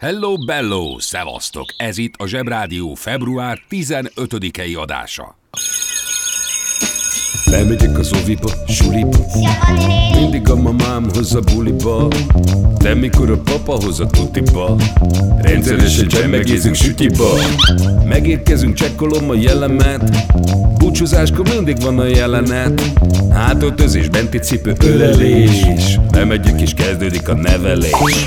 Hello Bello, szevasztok! Ez itt a Zsebrádió február 15-ei adása. Bemegyek az oviba, suliba. Mindig a mamám hoz a buliba. De mikor a papa hoz a tutiba Rendszeresen csemmegézünk sütiba. Megérkezünk, csekkolom a jellemet. Búcsúzáskor mindig van a jelenet. Hátöltözés, benti cipő, ölelés. Bemegyek és kezdődik a nevelés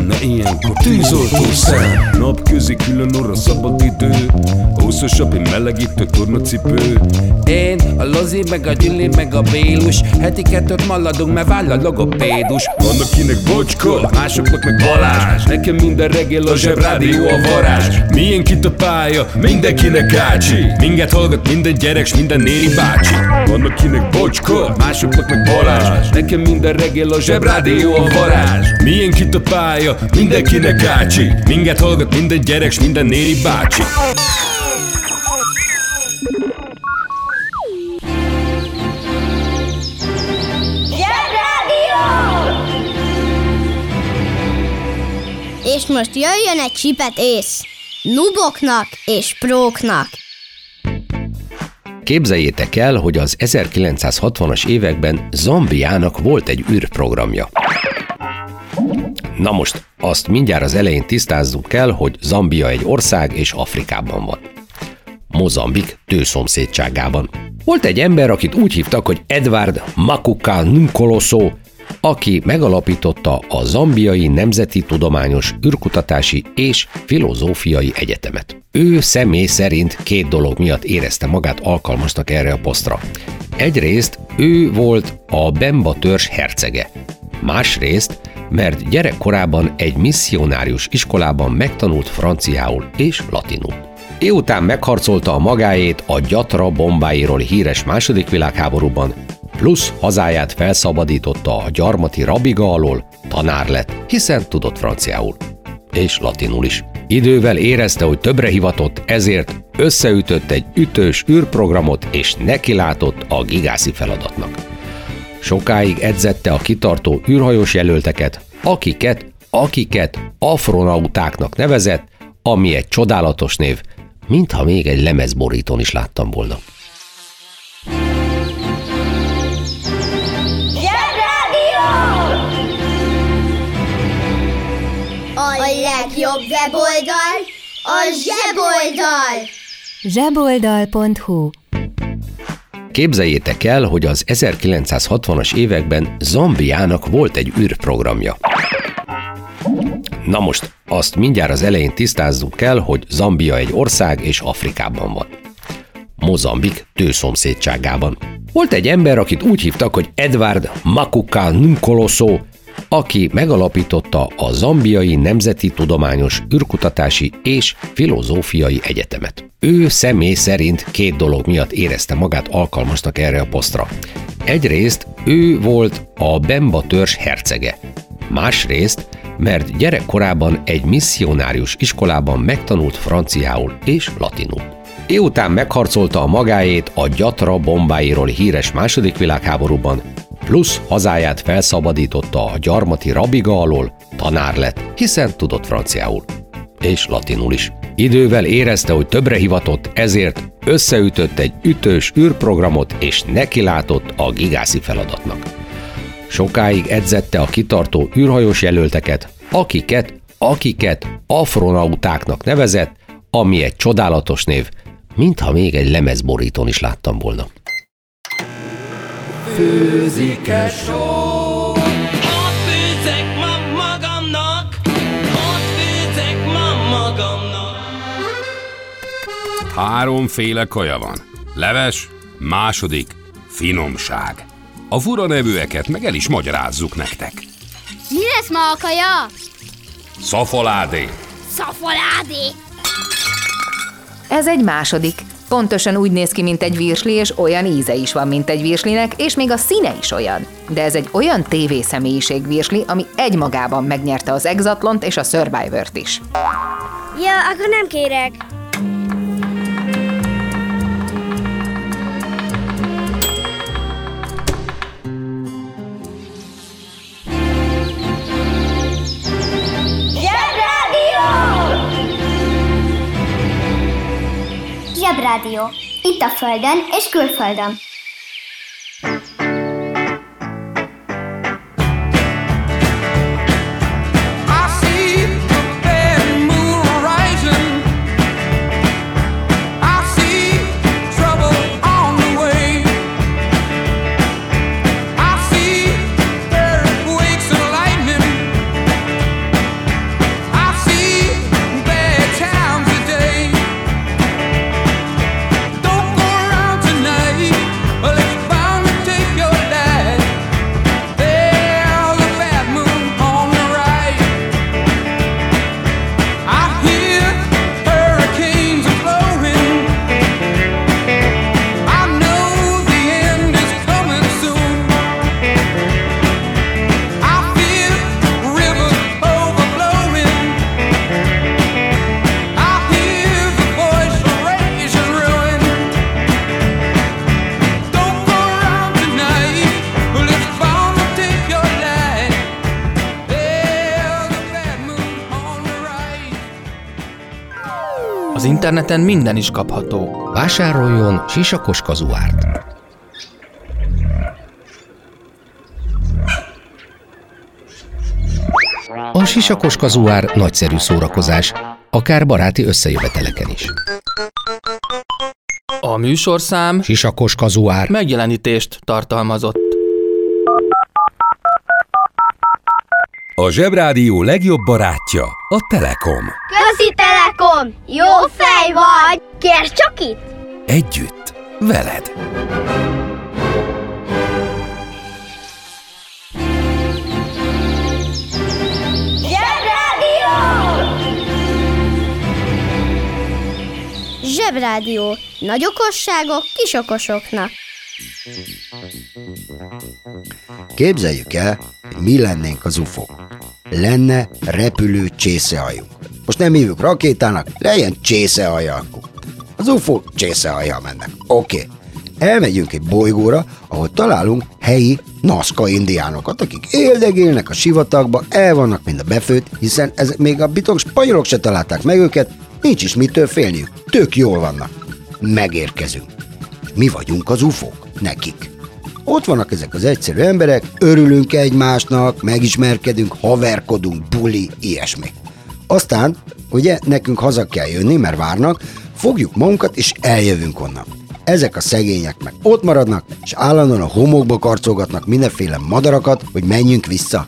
ilyenkor? Tűzoltó szem Napközi külön orra szabad idő. Húszosabb, egy melegítő tornacipő. Én, a Lozi, meg a Gyüli, meg a Bélus. Heti kettőt maladunk, mert váll a logopédus. Van akinek bocska, másoknak meg Balázs. Nekem minden reggel a zsebrádió a varázs. Milyen kit a pálya, mindenkinek ácsi Minket hallgat minden gyerek, s minden néri bácsi. Van akinek bocska, másoknak meg Balázs. Nekem minden reggel a zsebrádió a varázs. Milyen kit a pálya, mindenkinek ácsi Minket hallgat minden gyerek, s minden néri bácsi! És most jöjjön egy csipet ész. Nuboknak és próknak. Képzeljétek el, hogy az 1960-as években Zambiának volt egy űrprogramja. Na most, azt mindjárt az elején tisztázzuk kell, hogy Zambia egy ország és Afrikában van. Mozambik tőszomszédságában. Volt egy ember, akit úgy hívtak, hogy Edward Makuka Nkoloso, aki megalapította a Zambiai Nemzeti Tudományos űrkutatási és Filozófiai Egyetemet. Ő személy szerint két dolog miatt érezte magát alkalmasnak erre a posztra. Egyrészt ő volt a Bemba törzs hercege, másrészt, mert gyerekkorában egy misszionárius iskolában megtanult franciául és latinul. Ő után megharcolta a magáét a gyatra bombáiról híres második világháborúban, plusz hazáját felszabadította a gyarmati rabiga alól, tanár lett, hiszen tudott franciául. És latinul is. Idővel érezte, hogy többre hivatott, ezért összeütött egy ütős űrprogramot és nekilátott a gigászi feladatnak. Sokáig edzette a kitartó űrhajós jelölteket, akiket, akiket afronautáknak nevezett, ami egy csodálatos név, mintha még egy lemezborítón is láttam volna. Zsebrádió! A legjobb weboldal a zseboldal. zseboldal.hu Képzeljétek el, hogy az 1960-as években Zambiának volt egy űrprogramja. Na most, azt mindjárt az elején tisztázzuk kell, hogy Zambia egy ország és Afrikában van. Mozambik tőszomszédságában. Volt egy ember, akit úgy hívtak, hogy Edward Makuka Nkoloso, aki megalapította a Zambiai Nemzeti Tudományos űrkutatási és Filozófiai Egyetemet. Ő személy szerint két dolog miatt érezte magát alkalmasnak erre a posztra. Egyrészt ő volt a Bemba törzs hercege, másrészt, mert gyerekkorában egy misszionárius iskolában megtanult franciául és latinul. Ő után megharcolta a magáét a gyatra bombáiról híres második világháborúban, plusz hazáját felszabadította a gyarmati rabiga alól, tanár lett, hiszen tudott franciául. És latinul is. Idővel érezte, hogy többre hivatott, ezért összeütött egy ütős űrprogramot és nekilátott a gigászi feladatnak. Sokáig edzette a kitartó űrhajós jelölteket, akiket, akiket afronautáknak nevezett, ami egy csodálatos név, mintha még egy lemezborítón is láttam volna. Főzike só, Hadd főzzek ma magamnak, hadd főzzek ma magamnak. Háromféle kaja van. Leves, második, finomság. A fura nevűeket meg el is magyarázzuk nektek. Mi lesz ma a kaja? Szafaládé, Szafaládé! Ez egy második. Pontosan úgy néz ki, mint egy virsli, és olyan íze is van, mint egy virslinek, és még a színe is olyan. De ez egy olyan tévészemélyiség virsli, ami egymagában megnyerte az Exatlont és a Survivor-t is. Ja, akkor nem kérek. Zsebrádió. Itt a Földön és külföldön. Interneten minden is kapható. Vásároljon sisakos kazuárt. A sisakos kazuár nagyszerű szórakozás, akár baráti összejöveteleken is. A műsorszám Sisakos kazuár. megjelenítést tartalmazott. A Zsebrádió legjobb barátja a Telekom. Közi Telekom! Jó fej vagy! Kérd csak itt! Együtt, veled. Zsebrádió. Nagy okosságok kis okosoknak. Képzeljük el, hogy mi lennénk az UFO. Lenne repülő csészehajunk. Most nem hívjuk rakétának, legyen csészehajakuk. Az UFO csészehajjal mennek. Oké. Okay. Elmegyünk egy bolygóra, ahol találunk helyi Nazca indiánokat, akik éldegélnek a sivatagba, el vannak mind a befőtt, hiszen ezek még a bitok spanyolok se találták meg őket, nincs is mitől félniük, tök jól vannak. Megérkezünk. Mi vagyunk az ufók, nekik. Ott vannak ezek az egyszerű emberek, örülünk egymásnak, megismerkedünk, haverkodunk, buli, ilyesmi. Aztán, ugye, nekünk haza kell jönni, mert várnak, fogjuk magunkat és eljövünk onnan. Ezek a szegények meg ott maradnak, és állandóan a homokba karcolgatnak mindenféle madarakat, hogy menjünk vissza.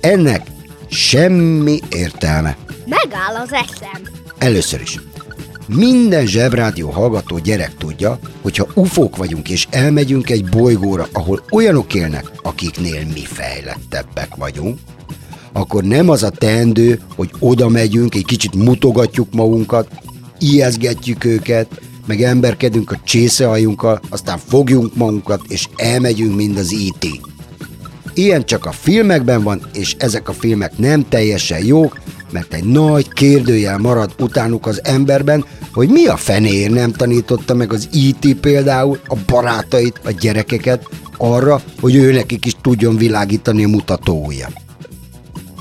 Ennek semmi értelme. Megáll az eszem. Először is. Minden zsebrádió hallgató gyerek tudja, hogyha ufók vagyunk és elmegyünk egy bolygóra, ahol olyanok élnek, akiknél mi fejlettebbek vagyunk, akkor nem az a teendő, hogy oda megyünk, egy kicsit mutogatjuk magunkat, ijeszgetjük őket, meg emberkedünk a csészehajunkkal, aztán fogjunk magunkat, és elmegyünk, mint az IT. Ilyen csak a filmekben van, és ezek a filmek nem teljesen jók, mert egy nagy kérdőjel marad utánuk az emberben, hogy mi a fenéért nem tanította meg az IT például a barátait, a gyerekeket arra, hogy ő nekik is tudjon világítani a mutatója.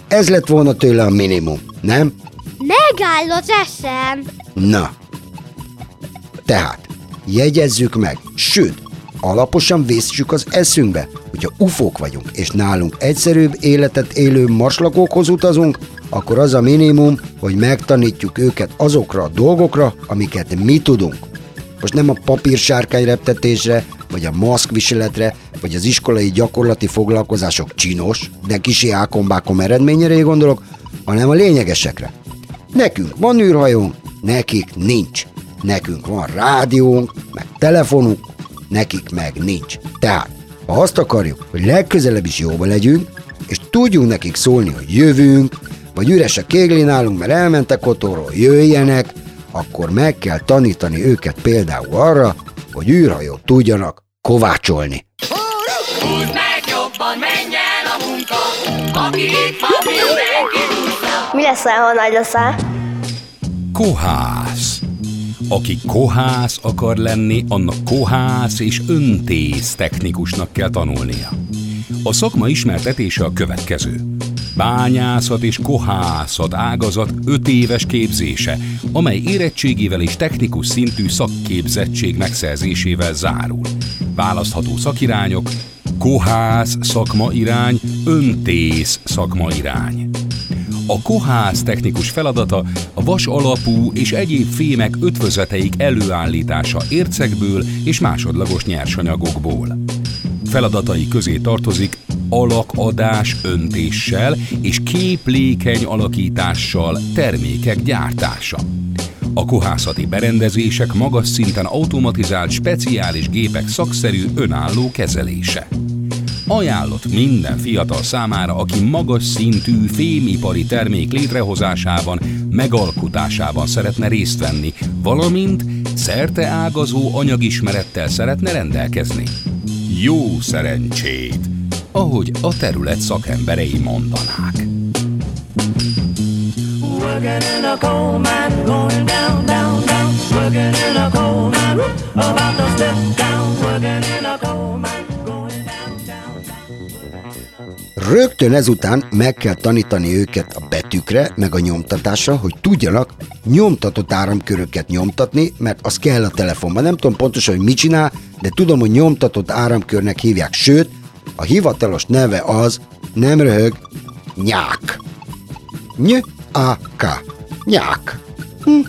Ez lett volna tőle a minimum, nem? Megáll az eszem. Na. Tehát, jegyezzük meg, sőt, alaposan vészsük az eszünkbe, hogyha ufók vagyunk, és nálunk egyszerűbb életet élő marslakókhoz utazunk, akkor az a minimum, hogy megtanítjuk őket azokra a dolgokra, amiket mi tudunk. Most nem a papírsárkány reptetésre, vagy a maszkviseletre, vagy az iskolai gyakorlati foglalkozások csinos, de kisi ákombákom eredményére gondolok, hanem a lényegesekre. Nekünk van űrhajónk, nekik nincs. Nekünk van rádiónk, meg telefonunk, nekik meg nincs. Tehát, ha azt akarjuk, hogy legközelebb is jóba legyünk, és tudjunk nekik szólni, hogy jövünk, vagy üres a kégli nálunk, mert elmentek otthonról, jöjjenek, akkor meg kell tanítani őket például arra, hogy űrhajót tudjanak kovácsolni. Mi leszel, ha nagy leszel? Kohász. Aki kohász akar lenni, annak kohász és öntész technikusnak kell tanulnia. A szakma ismertetése a következő. Bányászat és kohászat ágazat 5 éves képzése, amely érettségével és technikus szintű szakképzettség megszerzésével zárul. Választható szakirányok, kohász szakma irány, öntész szakma irány. A kohász technikus feladata a vas alapú és egyéb fémek ötvözeteik előállítása ércekből és másodlagos nyersanyagokból. Feladatai közé tartozik alakadás öntéssel és képlékeny alakítással termékek gyártása. A kohászati berendezések magas szinten automatizált speciális gépek szakszerű önálló kezelése. Ajánlott minden fiatal számára, aki magas szintű fémipari termék létrehozásában, megalkotásában szeretne részt venni, valamint szerte ágazó anyagismerettel szeretne rendelkezni. Jó szerencsét! Ahogy a terület szakemberei mondanák. Working in a coal mine, going down, down, down. Working in a coal mine, whoop, about to step down. Working in a coal mine, going down, down, down. Rögtön ezután meg kell tanítani őket a betűkre, meg a nyomtatásra, hogy tudjanak nyomtatott áramköröket nyomtatni, mert az kell a telefonban. Nem tudom pontosan, hogy mit csinál, de tudom, hogy nyomtatott áramkörnek hívják. Sőt, a hivatalos neve az, nem röhög, nyák. Ny, a, k. Nyák. Hm.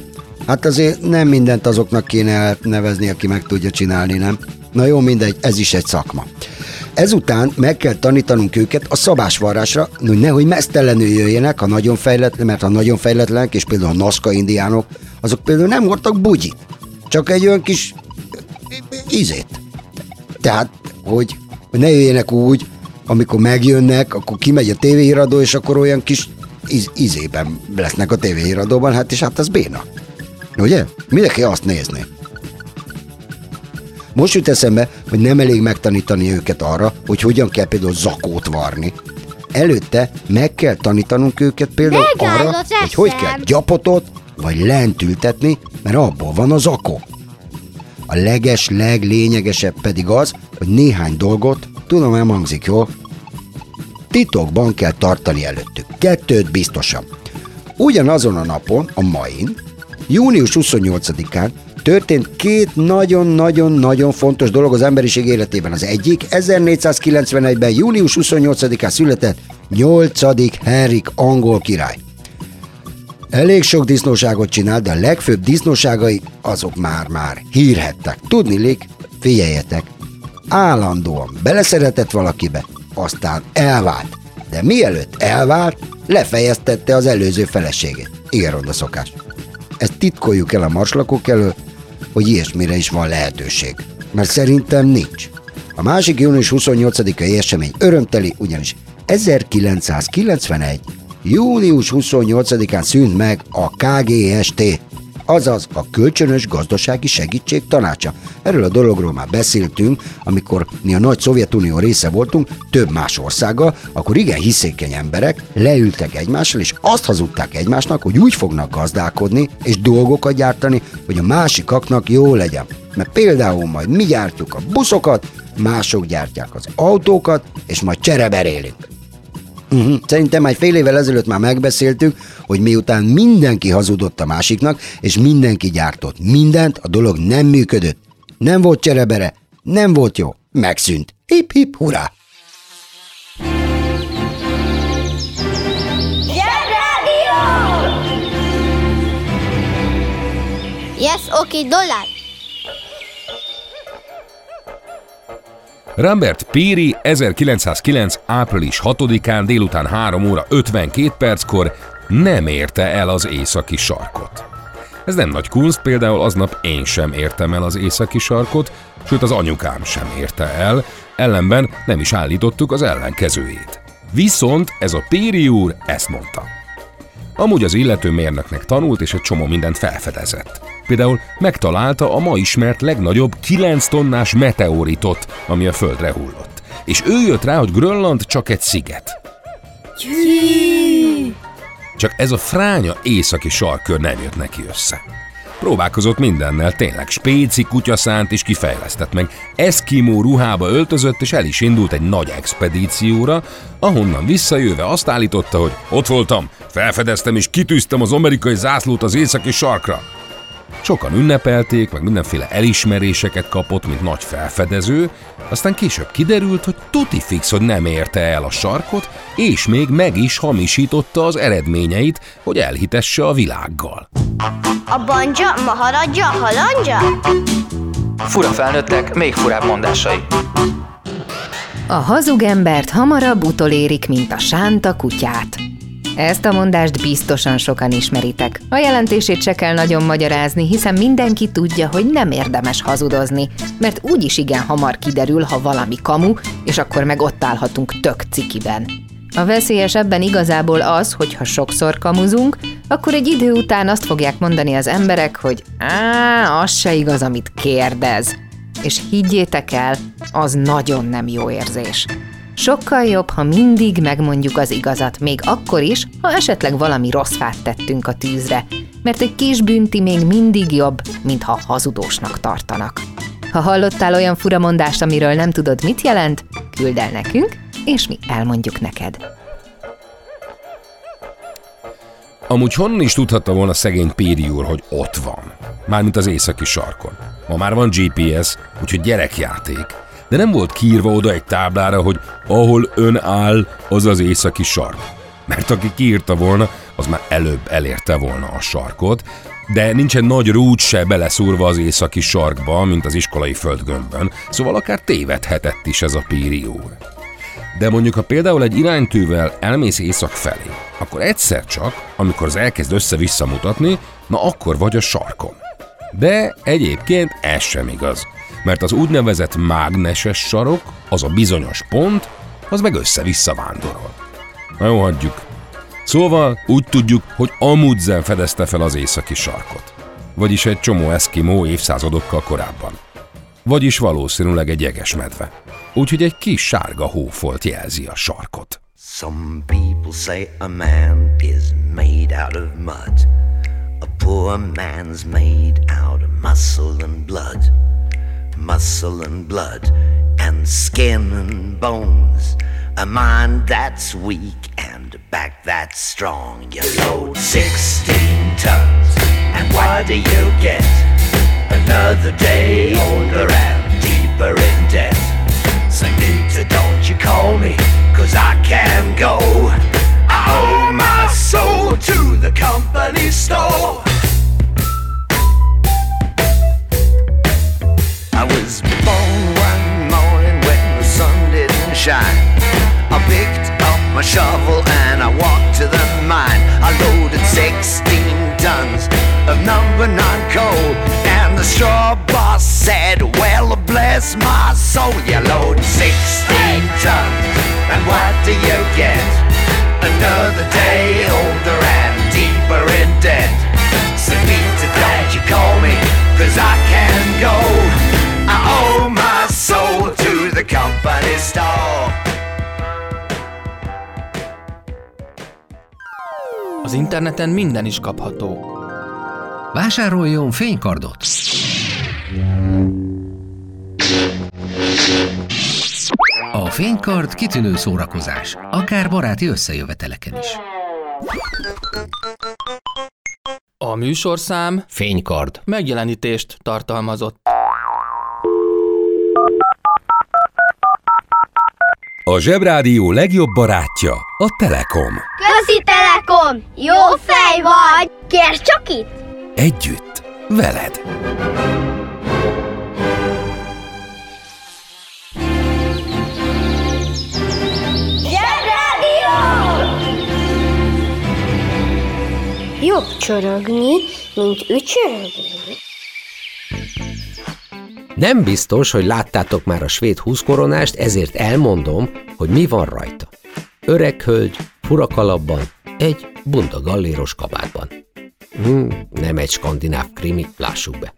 Hát azért nem mindent azoknak kéne nevezni, aki meg tudja csinálni, nem? Na jó, mindegy, ez is egy szakma. Ezután meg kell tanítanunk őket a szabásvarrásra, hogy nehogy mesztelenül jöjjenek, ha nagyon fejletlen, mert ha nagyon fejletlenek, és például a Nazca indiánok, azok például nem hordtak bugyit, csak egy olyan kis ízét. Tehát, hogy, hogy ne jöjjenek úgy, amikor megjönnek, akkor kimegy a tévéhíradó, és akkor olyan kis íz, ízében lesznek a tévéhíradóban, hát és hát ez béna. Ugye? Mindenki azt nézni. Most jut eszembe, hogy nem elég megtanítani őket arra, hogy hogyan kell például zakót varni. Előtte meg kell tanítanunk őket például arra, az hogy hogy kell gyapotot vagy lent ültetni, mert abból van a zakó. A leges, leglényegesebb pedig az, hogy néhány dolgot, tudom, nem hangzik titokban kell tartani előttük. Kettőt biztosan. Ugyanazon a napon, a main, június 28-án történt két nagyon-nagyon-nagyon fontos dolog az emberiség életében. Az egyik 1491-ben június 28-án született 8. Henrik angol király. Elég sok disznóságot csinált, de a legfőbb disznóságai azok már-már hírhettek. Tudnilik, figyeljetek, állandóan beleszeretett valakibe, aztán elvált. De mielőtt elvált, lefejeztette az előző feleségét. Igen ronda szokás. Ezt titkoljuk el a marslakok elől, hogy ilyesmire is van lehetőség. Mert szerintem nincs. A másik június 28-ai esemény örömteli, ugyanis 1991. június 28-án szűnt meg a KGST, azaz a Kölcsönös Gazdasági Segítség Tanácsa. Erről a dologról már beszéltünk, amikor mi a nagy Szovjetunió része voltunk, több más országgal, akkor igen hiszékeny emberek leültek egymással, és azt hazudták egymásnak, hogy úgy fognak gazdálkodni és dolgokat gyártani, hogy a másikaknak jó legyen. Mert például majd mi gyártjuk a buszokat, mások gyártják az autókat, és majd csereberélünk. Uh-huh. Szerintem egy fél évvel ezelőtt már megbeszéltük, hogy miután mindenki hazudott a másiknak, és mindenki gyártott mindent, a dolog nem működött. Nem volt cserebere, nem volt jó, megszűnt. Hip-hip, hurrá! Zsebrádió! Yes, oké, okay, dollár! Rambert Peary 1909. április 6-án délután 3 óra 52 perckor nem érte el az északi sarkot. Ez nem nagy kunst, például aznap én sem értem el az északi sarkot, sőt az anyukám sem érte el, ellenben nem is állítottuk az ellenkezőjét. Viszont ez a Péri úr ezt mondta. Amúgy az illető mérnöknek tanult, és egy csomó mindent felfedezett. Például megtalálta a ma ismert legnagyobb 9 tonnás meteoritot, ami a Földre hullott. És ő jött rá, hogy Grönland csak egy sziget. Csak ez a fránya északi sarkör nem jött neki össze. Próbálkozott mindennel, tényleg spéci kutyaszánt is kifejlesztett meg. Eszkimó ruhába öltözött, és el is indult egy nagy expedícióra, ahonnan visszajöve azt állította, hogy ott voltam, felfedeztem és kitűztem az amerikai zászlót az északi sarkra. Sokan ünnepelték, meg mindenféle elismeréseket kapott, mint nagy felfedező, aztán később kiderült, hogy tuti fix, hogy nem érte el a sarkot, és még meg is hamisította az eredményeit, hogy elhitesse a világgal. A banja, maharadja, halandja? Fura felnőttek, még furább mondásai. A hazug embert hamarabb utolérik, mint a sánta kutyát. Ezt a mondást biztosan sokan ismeritek. A jelentését se kell nagyon magyarázni, hiszen mindenki tudja, hogy nem érdemes hazudozni, mert úgyis igen hamar kiderül, ha valami kamu, és akkor meg ott állhatunk tök cikiben. A veszélyes ebben igazából az, hogy ha sokszor kamuzunk, akkor egy idő után azt fogják mondani az emberek, hogy á, az se igaz, amit kérdez. És higgyétek el, az nagyon nem jó érzés. Sokkal jobb, ha mindig megmondjuk az igazat, még akkor is, ha esetleg valami rossz fát tettünk a tűzre, mert egy kis bünti még mindig jobb, mint ha hazudósnak tartanak. Ha hallottál olyan furamondást, amiről nem tudod, mit jelent, küld el nekünk, és mi elmondjuk neked. Amúgy honnan is tudhatta volna szegény Péri úr, hogy ott van? Mármint az északi sarkon. Ma már van GPS, úgyhogy gyerekjáték. De nem volt kiírva oda egy táblára, hogy ahol ön áll, az az északi sark. Mert aki kiírta volna, az már előbb elérte volna a sarkot, de nincsen nagy rúd se beleszúrva az északi sarkba, mint az iskolai földgömbön, szóval akár tévedhetett is ez a Péri úr. De mondjuk, ha például egy iránytűvel elmész észak felé, akkor egyszer csak, amikor az elkezd össze-vissza mutatni, na akkor vagy a sarkon. De egyébként ez sem igaz, mert az úgynevezett mágneses sarok, az a bizonyos pont, az meg össze-vissza vándorol. Na jó, hagyjuk. Szóval úgy tudjuk, hogy Amundsen fedezte fel az északi sarkot. Vagyis egy csomó eszkimó évszázadokkal korábban. Vagyis valószínűleg egy jeges medve. Úgyhogy egy kis sárga hófolt jelzi a sarkot. Some people say a man is made out of mud. A poor man's made out of muscle and blood. Muscle and blood and skin and bones. A mind that's weak and a back that's strong. You load 16 tons, and what do you get? Another day older and deeper in debt. Sanita, don't you call me, cause I can go. I owe my soul to the company store. Interneten minden is kapható. Vásároljon fénykardot! A fénykard kitűnő szórakozás, akár baráti összejöveteleken is. A műsorszám Fénykard. megjelenítést tartalmazott. A Zsebrádió legjobb barátja a Telekom. Közi Telekom! Jó fej vagy! Kérd csak itt! Együtt, veled. Jobb csorogni, mint ücsörögni. Nem biztos, hogy láttátok már a svéd húszkoronást, ezért elmondom, hogy mi van rajta. Öreg hölgy, furakalapban, egy bunda galléros kabátban. Hmm, nem egy skandináv krimi, lássuk be.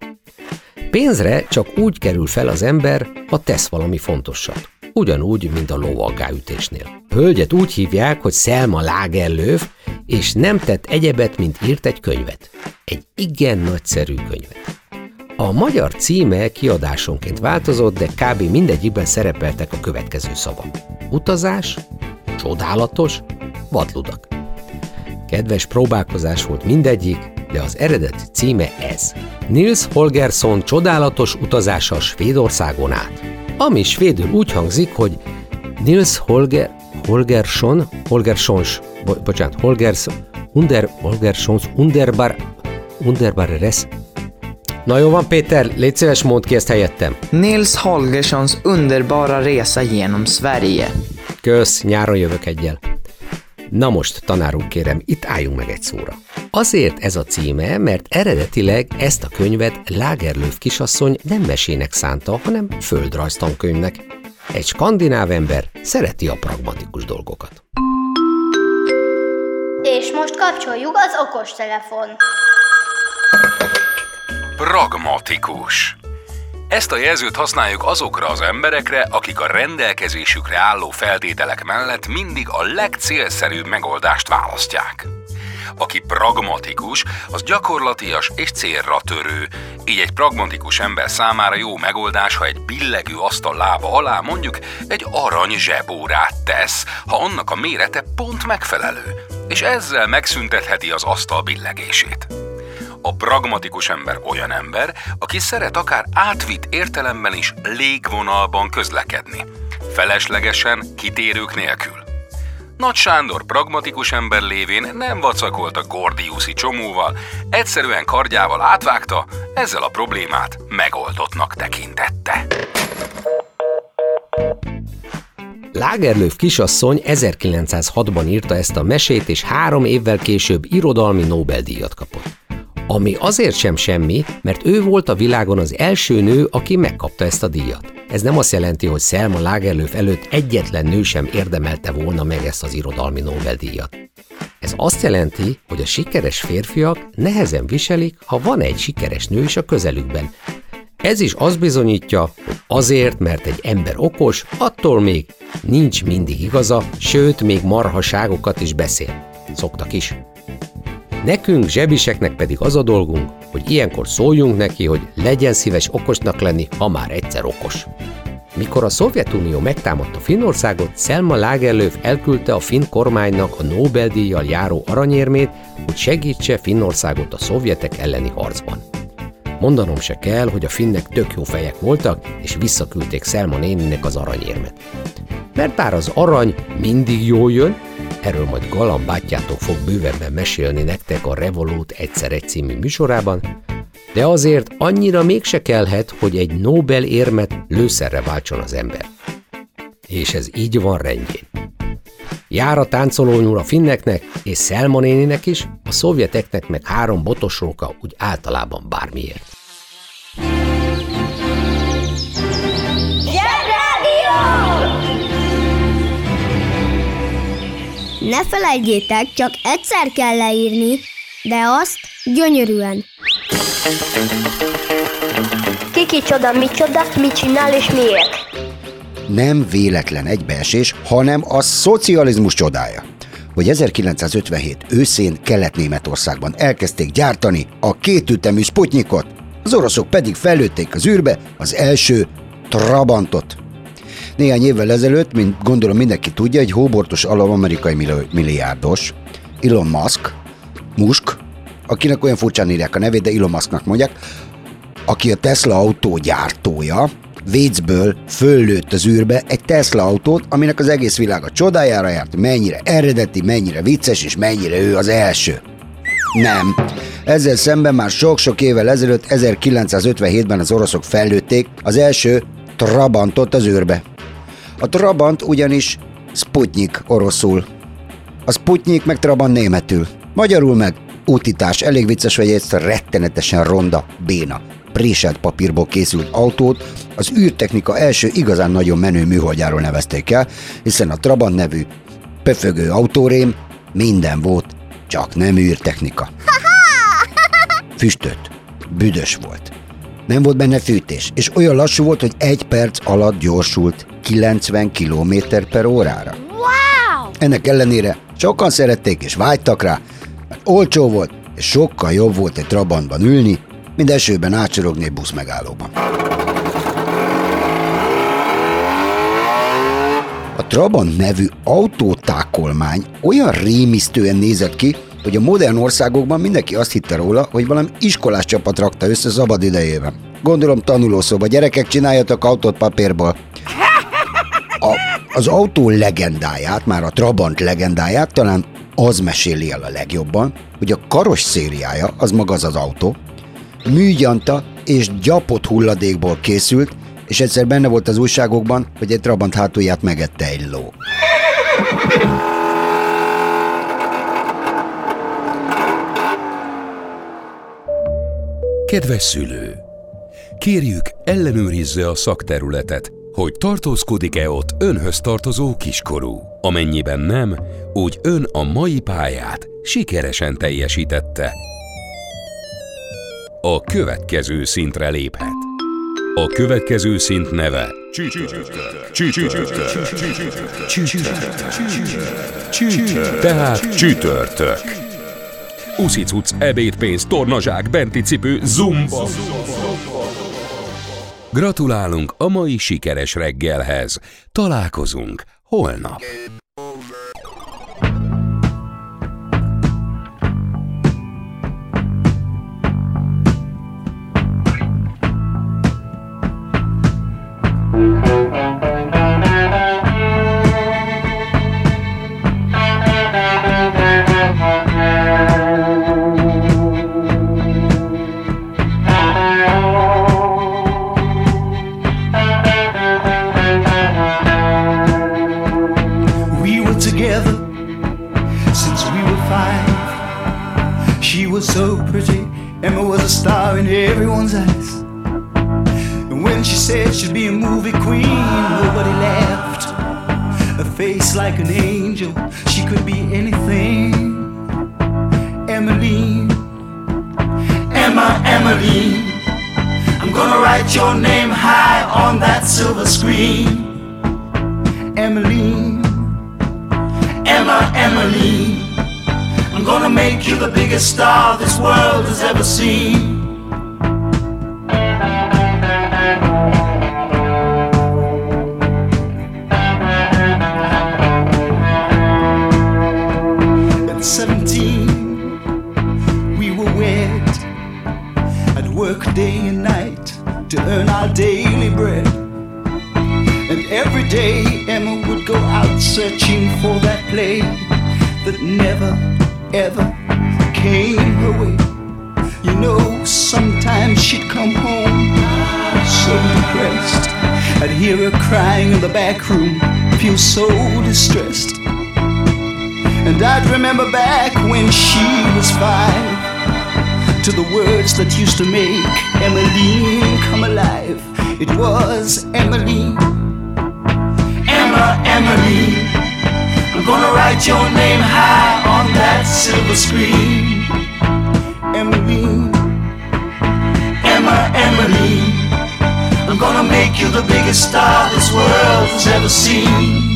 Pénzre csak úgy kerül fel az ember, ha tesz valami fontosat. Ugyanúgy, mint a lóvalgáütésnél. Hölgyet úgy hívják, hogy Selma Lagerlöf, és nem tett egyebet, mint írt egy könyvet. Egy igen nagyszerű könyvet. A magyar címe kiadásonként változott, de kb. mindegyikben szerepeltek a következő szavak. Utazás, csodálatos, vadludak. Kedves próbálkozás volt mindegyik, de az eredeti címe ez. Nils Holgersson csodálatos utazása Svédországon át. Ami svédül úgy hangzik, hogy Nils Holger, Holgersson, Holgerssons, bo, bocsánat, Holgersson, Under, Holgerssons, Underbar, Underbar Res, Na jó van Péter, légy szíves, mondd ki ezt helyettem. Nils Holgerssons underbara resa genom Sverige. Kösz, nyáron jövök egyel. Na most, tanár úr kérem, itt álljunk meg egy szóra. Azért ez a címe, mert eredetileg ezt a könyvet Lagerlöf kisasszony nem mesének szánta, hanem földrajztankönyvnek. Egy skandináv ember szereti a pragmatikus dolgokat. És most kapcsoljuk az okostelefon. Pragmatikus. Ezt a jelzőt használjuk azokra az emberekre, akik a rendelkezésükre álló feltételek mellett mindig a legcélszerűbb megoldást választják. Aki pragmatikus, az gyakorlatias és célra törő. Így egy pragmatikus ember számára jó megoldás, ha egy billegő asztal lába alá mondjuk egy arany zsebórát tesz, ha annak a mérete pont megfelelő, és ezzel megszüntetheti az asztal billegését. A pragmatikus ember olyan ember, aki szeret akár átvitt értelemben is légvonalban közlekedni. Feleslegesen, kitérők nélkül. Nagy Sándor pragmatikus ember lévén nem vacakolt a Gordiuszi csomóval, egyszerűen kardjával átvágta, ezzel a problémát megoldottnak tekintette. Lagerlöf kisasszony 1906-ban írta ezt a mesét, és három évvel később irodalmi Nobel-díjat kapott. Ami azért sem semmi, mert ő volt a világon az első nő, aki megkapta ezt a díjat. Ez nem azt jelenti, hogy Selma Lagerlöf előtt egyetlen nő sem érdemelte volna meg ezt az irodalmi Nobel-díjat. Ez azt jelenti, hogy a sikeres férfiak nehezen viselik, ha van egy sikeres nő is a közelükben. Ez is azt bizonyítja, hogy azért, mert egy ember okos, attól még nincs mindig igaza, sőt, még marhaságokat is beszél. Szoktak is. Nekünk, zsebiseknek pedig az a dolgunk, hogy ilyenkor szóljunk neki, hogy legyen szíves okosnak lenni, ha már egyszer okos. Mikor a Szovjetunió megtámadta Finnországot, Selma Lagerlöf elküldte a finn kormánynak a Nobel-díjjal járó aranyérmét, hogy segítse Finnországot a szovjetek elleni harcban. Mondanom se kell, hogy a finnek tök jó fejek voltak, és visszaküldték Selma néninek az aranyérmet. Mert bár az arany mindig jól jön, erről majd Galam bátyjátok fog bővebben mesélni nektek a Revolut egyszer egy című műsorában, de azért annyira mégse kellhet, hogy egy Nobel érmet lőszerre váltson az ember. És ez így van rendjén. Jár a táncoló a finneknek és néninek is, a szovjeteknek meg három botosróka úgy általában bármiért. Ne felejtjétek, csak egyszer kell leírni, de azt gyönyörűen. Kiki csoda, micsoda, mit csinál és miért? Nem véletlen egybeesés, hanem a szocializmus csodája hogy 1957 őszén Kelet-Németországban elkezdték gyártani a kétütemű Sputnikot, az oroszok pedig felőtték az űrbe az első Trabantot. Néhány évvel ezelőtt, mint gondolom mindenki tudja, egy hóbortos alap-amerikai milliárdos, Elon Musk, Musk, akinek olyan furcsán írják a nevét, de Elon Musknak mondják, aki a Tesla autó gyártója, Vécből föllőtt az űrbe egy Tesla autót, aminek az egész világ a csodájára járt, mennyire eredeti, mennyire vicces, és mennyire ő az első. Nem. Ezzel szemben már sok-sok évvel ezelőtt, 1957-ben az oroszok fellőtték az első Trabantot az űrbe. A Trabant ugyanis Sputnik oroszul. A Sputnik meg Trabant németül. Magyarul meg útítás. Elég vicces, hogy ezt rettenetesen ronda, béna, préselt papírból készült autót az űrtechnika első igazán nagyon menő műholdjáról nevezték el, hiszen a Trabant nevű pöfögő autórém minden volt, csak nem űrtechnika. Füstöt, büdös volt. Nem volt benne fűtés, és olyan lassú volt, hogy egy perc alatt gyorsult 90 km per órára. Wow! Ennek ellenére sokan szerették és vágytak rá, mert olcsó volt, és sokkal jobb volt egy Trabantban ülni, mint esőben átsorogni egy buszmegállóban. A Trabant nevű autótákolmány olyan rémisztően nézett ki, hogy a modern országokban mindenki azt hitte róla, hogy valami iskolás csapat rakta össze szabad idejében. Gondolom tanulószoba, gyerekek csináljatok autót papírból. A, az autó legendáját, már a Trabant legendáját talán az meséli el a legjobban, hogy a karos szériája, az maga az az autó, műgyanta és gyapott hulladékból készült, és egyszer benne volt az újságokban, hogy egy Trabant hátulját megette egy ló. Kedves szülő! Kérjük, ellenőrizze a szakterületet, hogy tartózkodik-e ott önhöz tartozó kiskorú. Amennyiben nem, úgy ön a mai pályát sikeresen teljesítette. A következő szintre léphet. A következő szint neve Csütörtök. Tehát csütörtök. Uszicuc, ebédpénz, tornazsák, benti cipő, zumba. Gratulálunk a mai sikeres reggelhez. Találkozunk holnap. Emma, Emmeline. I'm gonna make you the biggest star this world has ever seen. Searching for that play that never, ever came her way. You know, sometimes she'd come home so depressed. I'd hear her crying in the back room, feel so distressed. And I'd remember back when she was five to the words that used to make Emmeline come alive. It was Emmeline. Write your name high on that silver screen. Emily, Emma, Emily, I'm gonna make you the biggest star this world has ever seen.